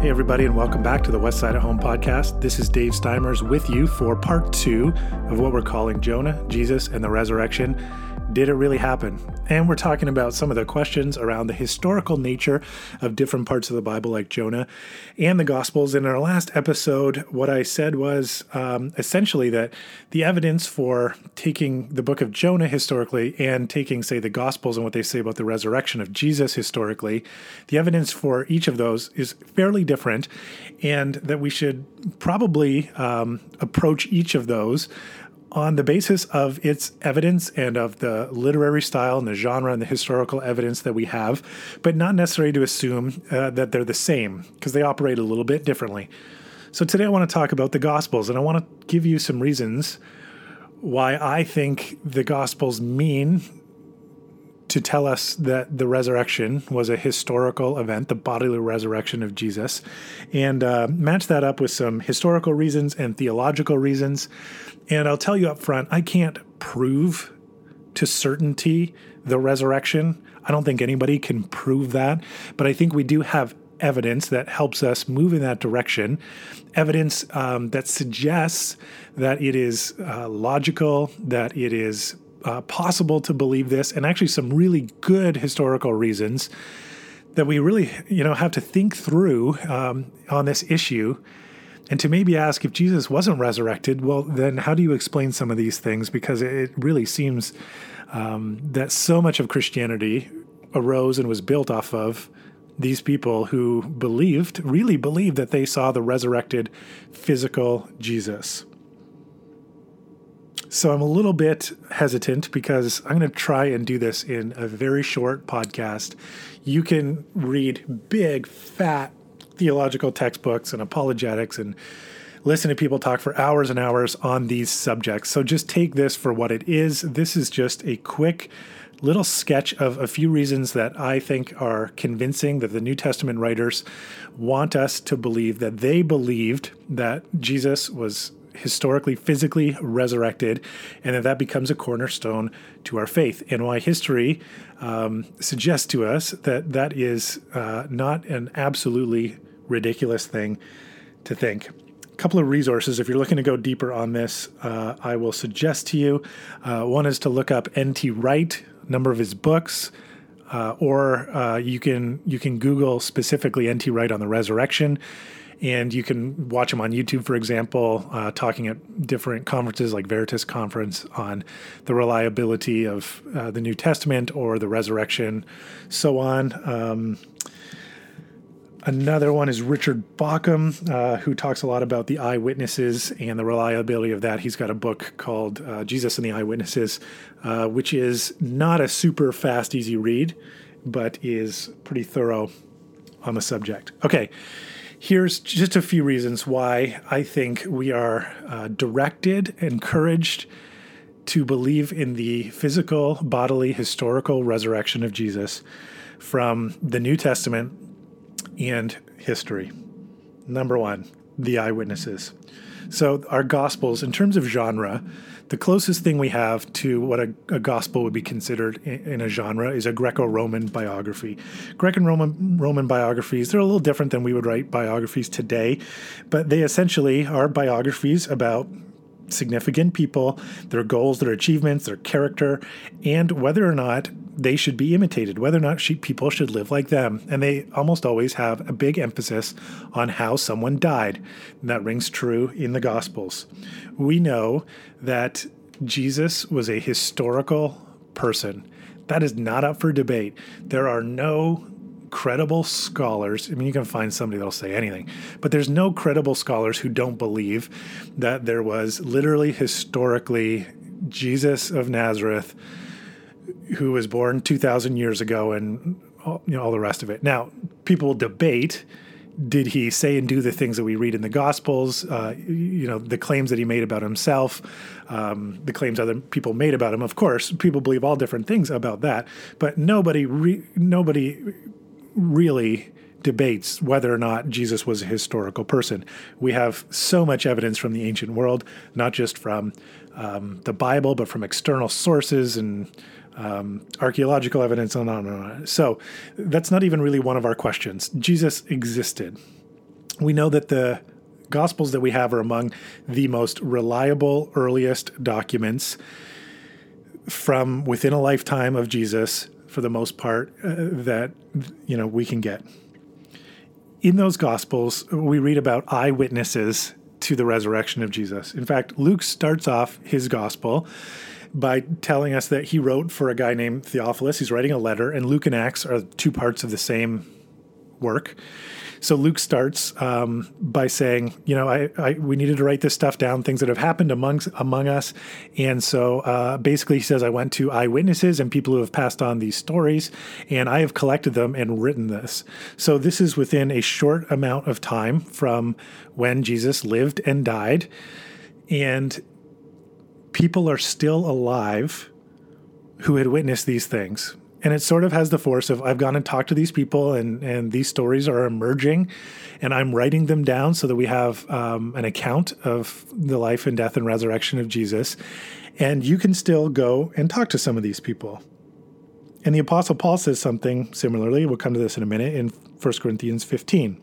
Hey, everybody, and welcome back to the West Side at Home podcast. This is Dave Steimers with you for part two of what we're calling Jonah, Jesus, and the Resurrection. Did it really happen? And we're talking about some of the questions around the historical nature of different parts of the Bible, like Jonah and the Gospels. In our last episode, what I said was um, essentially that the evidence for taking the book of Jonah historically and taking, say, the Gospels and what they say about the resurrection of Jesus historically, the evidence for each of those is fairly different, and that we should probably um, approach each of those on the basis of its evidence and of the literary style and the genre and the historical evidence that we have, but not necessarily to assume uh, that they're the same because they operate a little bit differently. So today I want to talk about the Gospels and I want to give you some reasons why I think the Gospels mean to tell us that the resurrection was a historical event, the bodily resurrection of Jesus, and uh, match that up with some historical reasons and theological reasons. And I'll tell you up front, I can't prove to certainty the resurrection. I don't think anybody can prove that, but I think we do have evidence that helps us move in that direction, evidence um, that suggests that it is uh, logical, that it is uh, possible to believe this, and actually some really good historical reasons that we really, you know, have to think through um, on this issue, and to maybe ask if Jesus wasn't resurrected. Well, then how do you explain some of these things? Because it really seems um, that so much of Christianity arose and was built off of these people who believed, really believed that they saw the resurrected physical Jesus. So I'm a little bit hesitant because I'm going to try and do this in a very short podcast. You can read big, fat theological textbooks and apologetics and listen to people talk for hours and hours on these subjects. So just take this for what it is. This is just a quick little sketch of a few reasons that I think are convincing that the New Testament writers want us to believe that they believed that Jesus was historically, physically resurrected, and that that becomes a cornerstone to our faith. And why history um, suggests to us that that is uh, not an absolutely ridiculous thing to think. A couple of resources, if you're looking to go deeper on this, uh, I will suggest to you. Uh, one is to look up N.T. Wright, number of his books. Uh, or uh, you can you can Google specifically N.T. Wright on the resurrection, and you can watch him on YouTube, for example, uh, talking at different conferences like Veritas Conference on the reliability of uh, the New Testament or the resurrection, so on. Um, Another one is Richard Bauckham, uh, who talks a lot about the eyewitnesses and the reliability of that. He's got a book called uh, Jesus and the Eyewitnesses, uh, which is not a super fast, easy read, but is pretty thorough on the subject. Okay, Here's just a few reasons why I think we are uh, directed, encouraged to believe in the physical, bodily, historical resurrection of Jesus from the New Testament and history. Number one, the eyewitnesses. So, our Gospels, in terms of genre, the closest thing we have to what a, a gospel would be considered in, in a genre is a Greco-Roman biography. Greco-Roman Roman biographies they're a little different than we would write biographies today, but they essentially are biographies about significant people, their goals, their achievements, their character, and whether or not they should be imitated, whether or not people should live like them. And they almost always have a big emphasis on how someone died. And that rings true in the Gospels. We know that Jesus was a historical person. That is not up for debate. There are no credible scholars. I mean, you can find somebody that'll say anything, but there's no credible scholars who don't believe that there was literally historically Jesus of Nazareth who was born 2,000 years ago and all, you know, all the rest of it. Now, people debate did he say and do the things that we read in the Gospels? Uh, you know, the claims that he made about himself, um, the claims other people made about him. Of course, people believe all different things about that, but nobody, re- nobody really debates whether or not Jesus was a historical person. We have so much evidence from the ancient world, not just from um, the Bible, but from external sources and um, archaeological evidence and on and on. So that's not even really one of our questions. Jesus existed. we know that the Gospels that we have are among the most reliable, earliest documents from within a lifetime of Jesus, for the most part, uh, that you know we can get. In those Gospels, we read about eyewitnesses to the resurrection of Jesus. In fact, Luke starts off his Gospel by telling us that he wrote for a guy named Theophilus. He's writing a letter, and Luke and Acts are two parts of the same work. So Luke starts um, by saying, you know, I, I, we needed to write this stuff down, things that have happened among among us, and so uh, basically he says I went to eyewitnesses and people who have passed on these stories, and I have collected them and written this. So this is within a short amount of time from when Jesus lived and died, and people are still alive who had witnessed these things and it sort of has the force of I've gone and talked to these people, and and these stories are emerging, and I'm writing them down so that we have um, an account of the life and death and resurrection of Jesus, and you can still go and talk to some of these people. And the Apostle Paul says something similarly. We'll come to this in a minute in 1 Corinthians 15.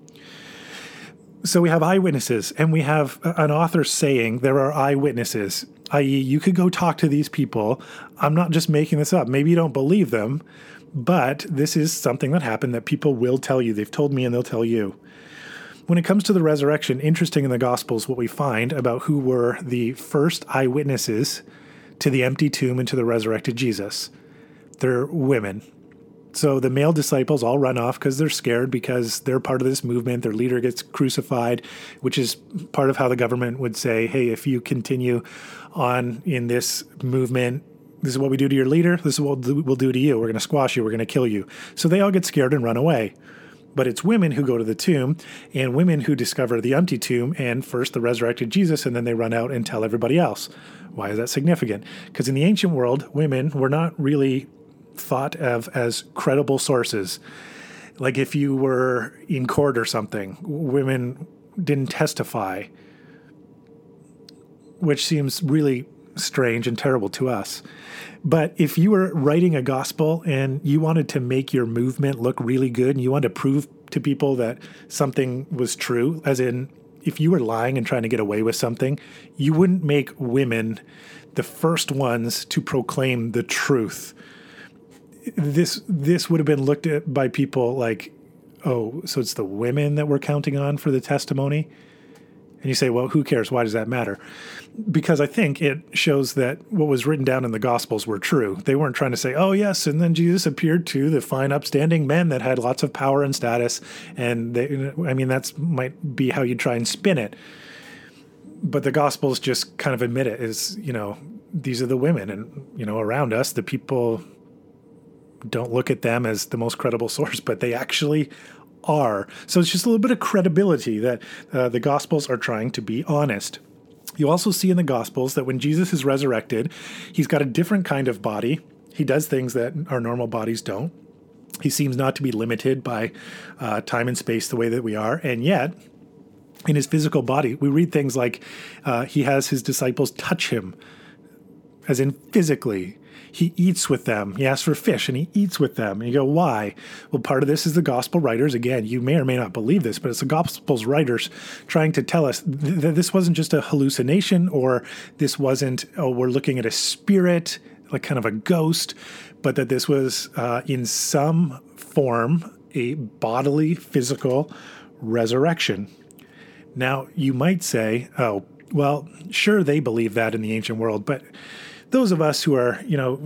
So we have eyewitnesses, and we have an author saying there are eyewitnesses i.e., you could go talk to these people. I'm not just making this up. Maybe you don't believe them, but this is something that happened that people will tell you. They've told me and they'll tell you. When it comes to the resurrection, interesting in the Gospels, what we find about who were the first eyewitnesses to the empty tomb and to the resurrected Jesus. They're women. So the male disciples all run off because they're scared because they're part of this movement. Their leader gets crucified, which is part of how the government would say, hey, if you continue on in this movement, this is what we do to your leader. This is what we'll do to you. We're going to squash you. We're going to kill you. So they all get scared and run away. But it's women who go to the tomb and women who discover the empty tomb and first the resurrected Jesus, and then they run out and tell everybody else. Why is that significant? Because in the ancient world, women were not really thought of as credible sources. Like if you were in court or something, women didn't testify, which seems really strange and terrible to us. But if you were writing a gospel and you wanted to make your movement look really good and you wanted to prove to people that something was true, as in if you were lying and trying to get away with something, you wouldn't make women the first ones to proclaim the truth this this would have been looked at by people like, oh, so it's the women that we're counting on for the testimony. And you say, well, who cares? Why does that matter? Because I think it shows that what was written down in the Gospels were true. They weren't trying to say, oh, yes, and then Jesus appeared to the fine, upstanding men that had lots of power and status. And they, I mean, that's might be how you try and spin it. But the Gospels just kind of admit it is, you know, these are the women and, you know, around us, the people don't look at them as the most credible source, but they actually are. So it's just a little bit of credibility that uh, the Gospels are trying to be honest. You also see in the Gospels that when Jesus is resurrected, he's got a different kind of body. He does things that our normal bodies don't. He seems not to be limited by uh, time and space the way that we are. And yet, in his physical body, we read things like uh, he has his disciples touch him, as in physically he eats with them. He asks for fish and he eats with them. And you go, why? Well, part of this is the gospel writers. Again, you may or may not believe this, but it's the gospel's writers trying to tell us that this wasn't just a hallucination or this wasn't, oh, we're looking at a spirit, like kind of a ghost, but that this was uh, in some form a bodily, physical resurrection. Now, you might say, oh, well, sure, they believe that in the ancient world, but those of us who are, you know,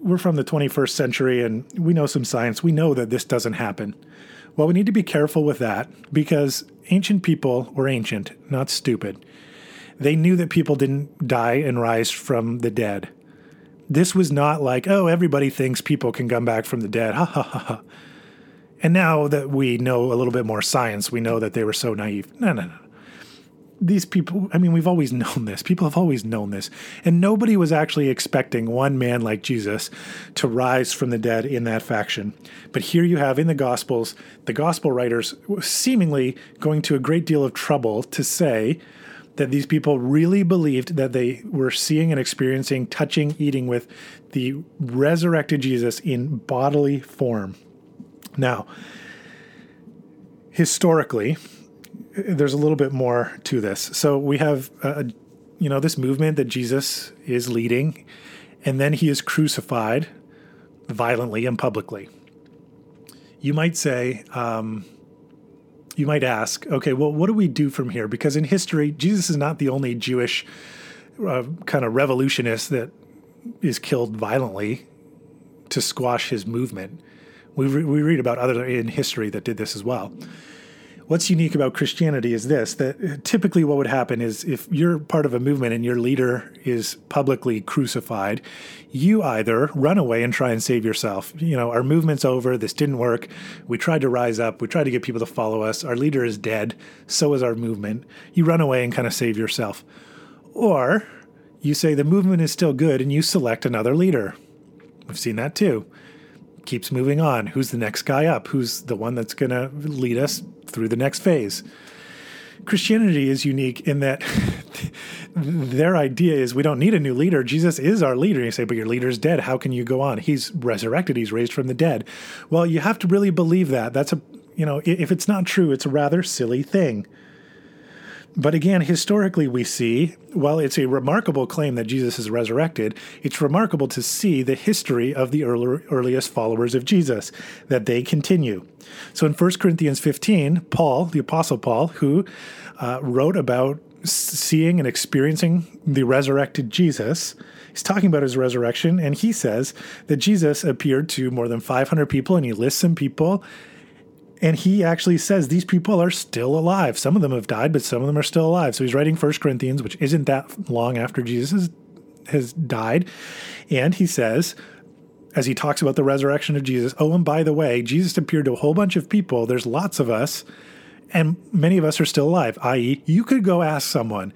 we're from the 21st century and we know some science, we know that this doesn't happen. Well, we need to be careful with that because ancient people were ancient, not stupid. They knew that people didn't die and rise from the dead. This was not like, oh, everybody thinks people can come back from the dead. Ha ha ha ha. And now that we know a little bit more science, we know that they were so naive. No, no, no these people, I mean, we've always known this. People have always known this. And nobody was actually expecting one man like Jesus to rise from the dead in that faction. But here you have in the Gospels, the Gospel writers seemingly going to a great deal of trouble to say that these people really believed that they were seeing and experiencing, touching, eating with the resurrected Jesus in bodily form. Now, historically, there's a little bit more to this. So we have, uh, you know, this movement that Jesus is leading, and then he is crucified violently and publicly. You might say, um, you might ask, okay, well, what do we do from here? Because in history, Jesus is not the only Jewish uh, kind of revolutionist that is killed violently to squash his movement. We, re- we read about other in history that did this as well. What's unique about Christianity is this that typically what would happen is if you're part of a movement and your leader is publicly crucified, you either run away and try and save yourself. You know, our movement's over, this didn't work. We tried to rise up, we tried to get people to follow us. Our leader is dead, so is our movement. You run away and kind of save yourself. Or you say the movement is still good and you select another leader. We've seen that too keeps moving on. Who's the next guy up? Who's the one that's going to lead us through the next phase? Christianity is unique in that their idea is we don't need a new leader. Jesus is our leader. You say, but your leader's dead. How can you go on? He's resurrected. He's raised from the dead. Well, you have to really believe that. That's a, you know, if it's not true, it's a rather silly thing. But again, historically, we see, while it's a remarkable claim that Jesus is resurrected, it's remarkable to see the history of the early, earliest followers of Jesus, that they continue. So in 1 Corinthians 15, Paul, the Apostle Paul, who uh, wrote about seeing and experiencing the resurrected Jesus, he's talking about his resurrection, and he says that Jesus appeared to more than 500 people, and he lists some people and he actually says these people are still alive. Some of them have died, but some of them are still alive. So he's writing First Corinthians, which isn't that long after Jesus has, has died. And he says, as he talks about the resurrection of Jesus, oh, and by the way, Jesus appeared to a whole bunch of people. There's lots of us, and many of us are still alive, i.e., you could go ask someone.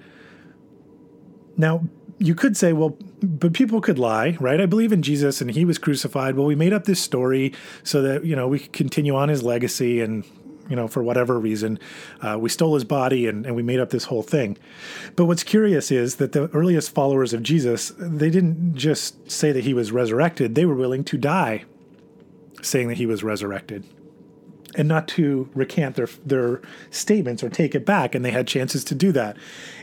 Now, you could say, well, but people could lie, right? I believe in Jesus and he was crucified. Well, we made up this story so that, you know, we could continue on his legacy and, you know, for whatever reason, uh, we stole his body and, and we made up this whole thing. But what's curious is that the earliest followers of Jesus, they didn't just say that he was resurrected, they were willing to die saying that he was resurrected and not to recant their their statements or take it back, and they had chances to do that.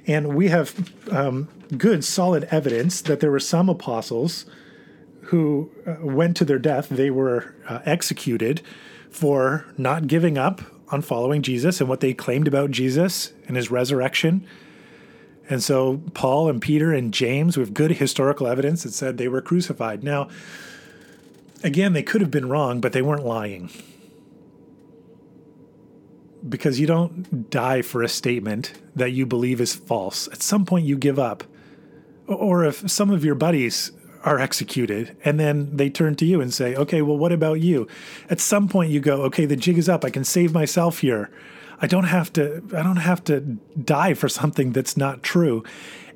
And we have um, good, solid evidence that there were some apostles who uh, went to their death. They were uh, executed for not giving up on following Jesus and what they claimed about Jesus and his resurrection. And so Paul and Peter and James, we have good historical evidence that said they were crucified. Now, again, they could have been wrong, but they weren't lying because you don't die for a statement that you believe is false. At some point, you give up. Or if some of your buddies are executed and then they turn to you and say, okay, well, what about you? At some point, you go, okay, the jig is up. I can save myself here. I don't have to. I don't have to die for something that's not true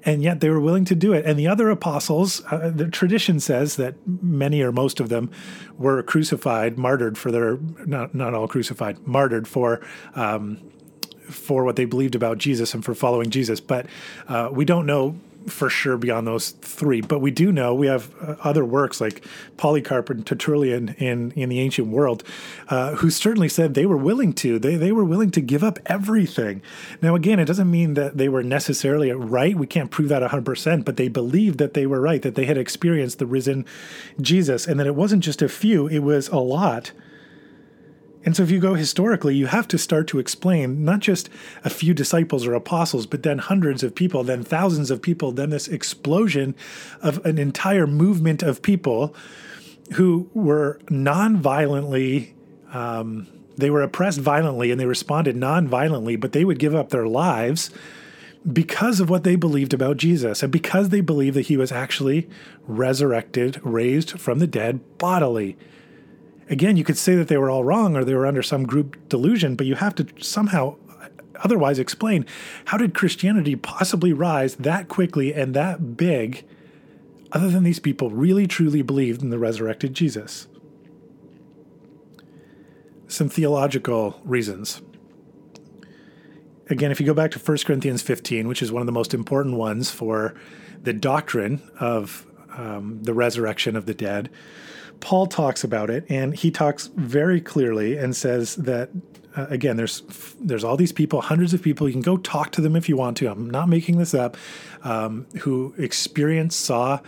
and yet they were willing to do it. And the other apostles, uh, the tradition says that many or most of them were crucified, martyred for their not not all crucified, martyred for. Um, for what they believed about Jesus and for following Jesus, but uh, we don't know for sure beyond those three. But we do know we have uh, other works like Polycarp and Tertullian in, in the ancient world, uh, who certainly said they were willing to. They, they were willing to give up everything. Now, again, it doesn't mean that they were necessarily right. We can't prove that 100%, but they believed that they were right, that they had experienced the risen Jesus, and that it wasn't just a few, it was a lot and so, if you go historically, you have to start to explain not just a few disciples or apostles, but then hundreds of people, then thousands of people, then this explosion of an entire movement of people who were non violently, um, they were oppressed violently and they responded non violently, but they would give up their lives because of what they believed about Jesus and because they believed that he was actually resurrected, raised from the dead bodily again, you could say that they were all wrong or they were under some group delusion, but you have to somehow otherwise explain how did Christianity possibly rise that quickly and that big other than these people really truly believed in the resurrected Jesus? Some theological reasons. Again, if you go back to 1 Corinthians 15, which is one of the most important ones for the doctrine of um, the resurrection of the dead, Paul talks about it, and he talks very clearly and says that Uh, again, there's there's all these people, hundreds of people. You can go talk to them if you want to. I'm not making this up. Um, who experienced, saw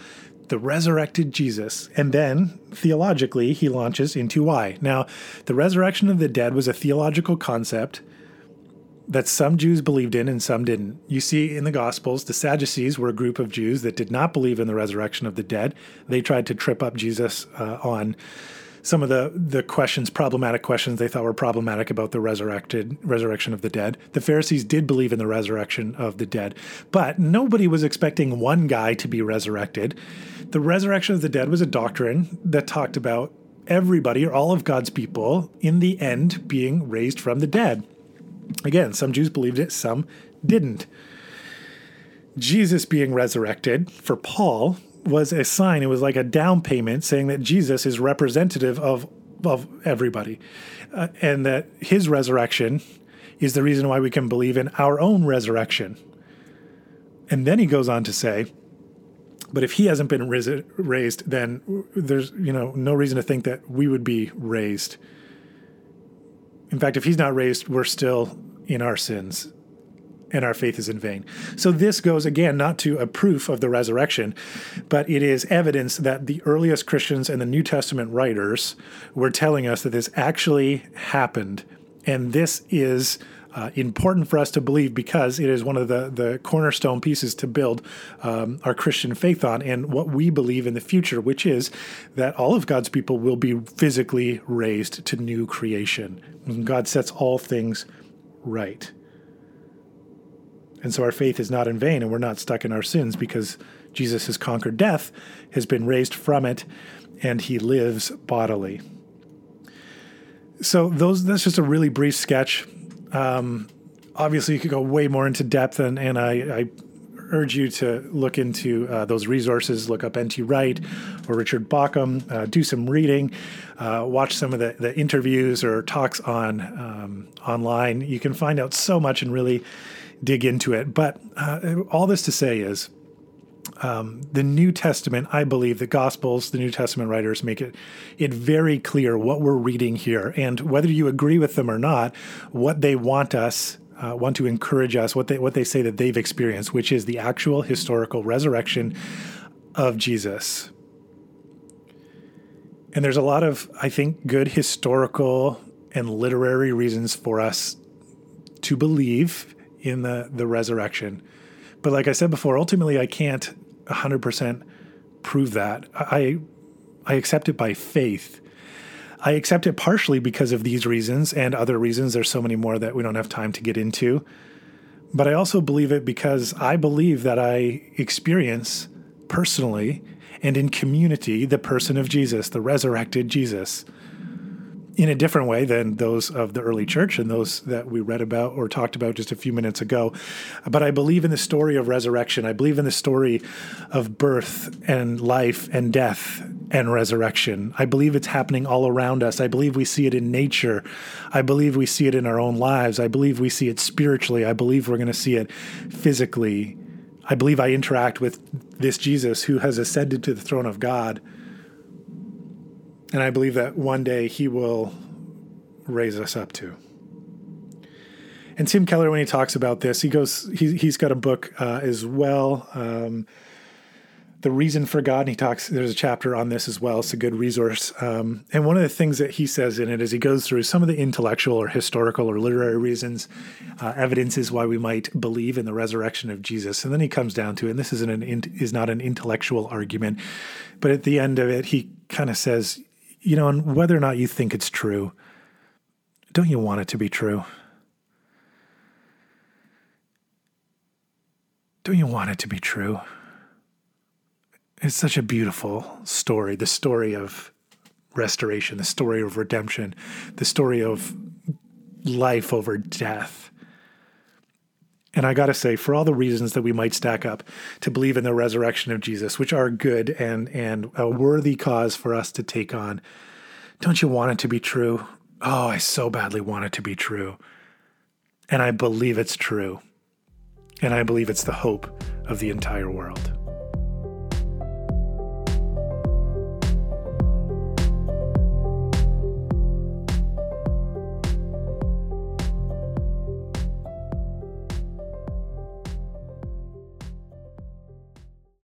the resurrected Jesus, and then theologically he launches into why. Now, the resurrection of the dead was a theological concept that some Jews believed in and some didn't. You see in the Gospels, the Sadducees were a group of Jews that did not believe in the resurrection of the dead. They tried to trip up Jesus uh, on some of the the questions, problematic questions they thought were problematic about the resurrected resurrection of the dead. The Pharisees did believe in the resurrection of the dead, but nobody was expecting one guy to be resurrected. The resurrection of the dead was a doctrine that talked about everybody or all of God's people in the end being raised from the dead. Again, some Jews believed it, some didn't. Jesus being resurrected for Paul was a sign. It was like a down payment saying that Jesus is representative of of everybody, uh, and that his resurrection is the reason why we can believe in our own resurrection. And then he goes on to say, but if he hasn't been raised, then there's you know no reason to think that we would be raised. In fact, if he's not raised, we're still in our sins and our faith is in vain. So, this goes again not to a proof of the resurrection, but it is evidence that the earliest Christians and the New Testament writers were telling us that this actually happened. And this is uh, important for us to believe because it is one of the, the cornerstone pieces to build um, our Christian faith on and what we believe in the future, which is that all of God's people will be physically raised to new creation. God sets all things right. And so our faith is not in vain and we're not stuck in our sins because Jesus has conquered death, has been raised from it, and he lives bodily. So those that's just a really brief sketch. Um, obviously, you could go way more into depth, and, and I, I urge you to look into uh, those resources. Look up N.T. Wright or Richard Bauckham. Uh, do some reading. Uh, watch some of the, the interviews or talks on um, online. You can find out so much and really dig into it. But uh, all this to say is. Um, the New Testament, I believe the Gospels, the New Testament writers make it it very clear what we're reading here, and whether you agree with them or not, what they want us uh, want to encourage us, what they what they say that they've experienced, which is the actual historical resurrection of Jesus. And there's a lot of, I think, good historical and literary reasons for us to believe in the the resurrection. But like I said before, ultimately I can't 100% prove that. I I accept it by faith. I accept it partially because of these reasons and other reasons. There's so many more that we don't have time to get into. But I also believe it because I believe that I experience personally and in community the person of Jesus, the resurrected Jesus in a different way than those of the early mm-hmm. church and those that we read about or talked about just a few minutes ago. But I believe in the story of resurrection. I believe in the story of birth and life and death and resurrection. I believe it's happening all around us. I believe we see it in nature. I believe we see it in our own lives. I believe we see it spiritually. I believe we're going to see it physically. I believe I interact with this Jesus who has ascended to the throne of God and I believe that one day he will raise us up to. And Tim Keller, when he talks about this, he goes, he, he's got a book uh, as well, um, The Reason for God. And he talks, there's a chapter on this as well. It's a good resource. Um, and one of the things that he says in it is he goes through some of the intellectual or historical or literary reasons, uh, evidences why we might believe in the resurrection of Jesus. And then he comes down to, and this isn't an, is not an intellectual argument, but at the end of it, he kind of says, you know, and whether or not you think it's true, don't you want it to be true? Don't you want it to be true? It's such a beautiful story the story of restoration, the story of redemption, the story of life over death. And I got to say, for all the reasons that we might stack up to believe in the resurrection of Jesus, which are good and, and a worthy cause for us to take on, don't you want it to be true? Oh, I so badly want it to be true. And I believe it's true. And I believe it's the hope of the entire world.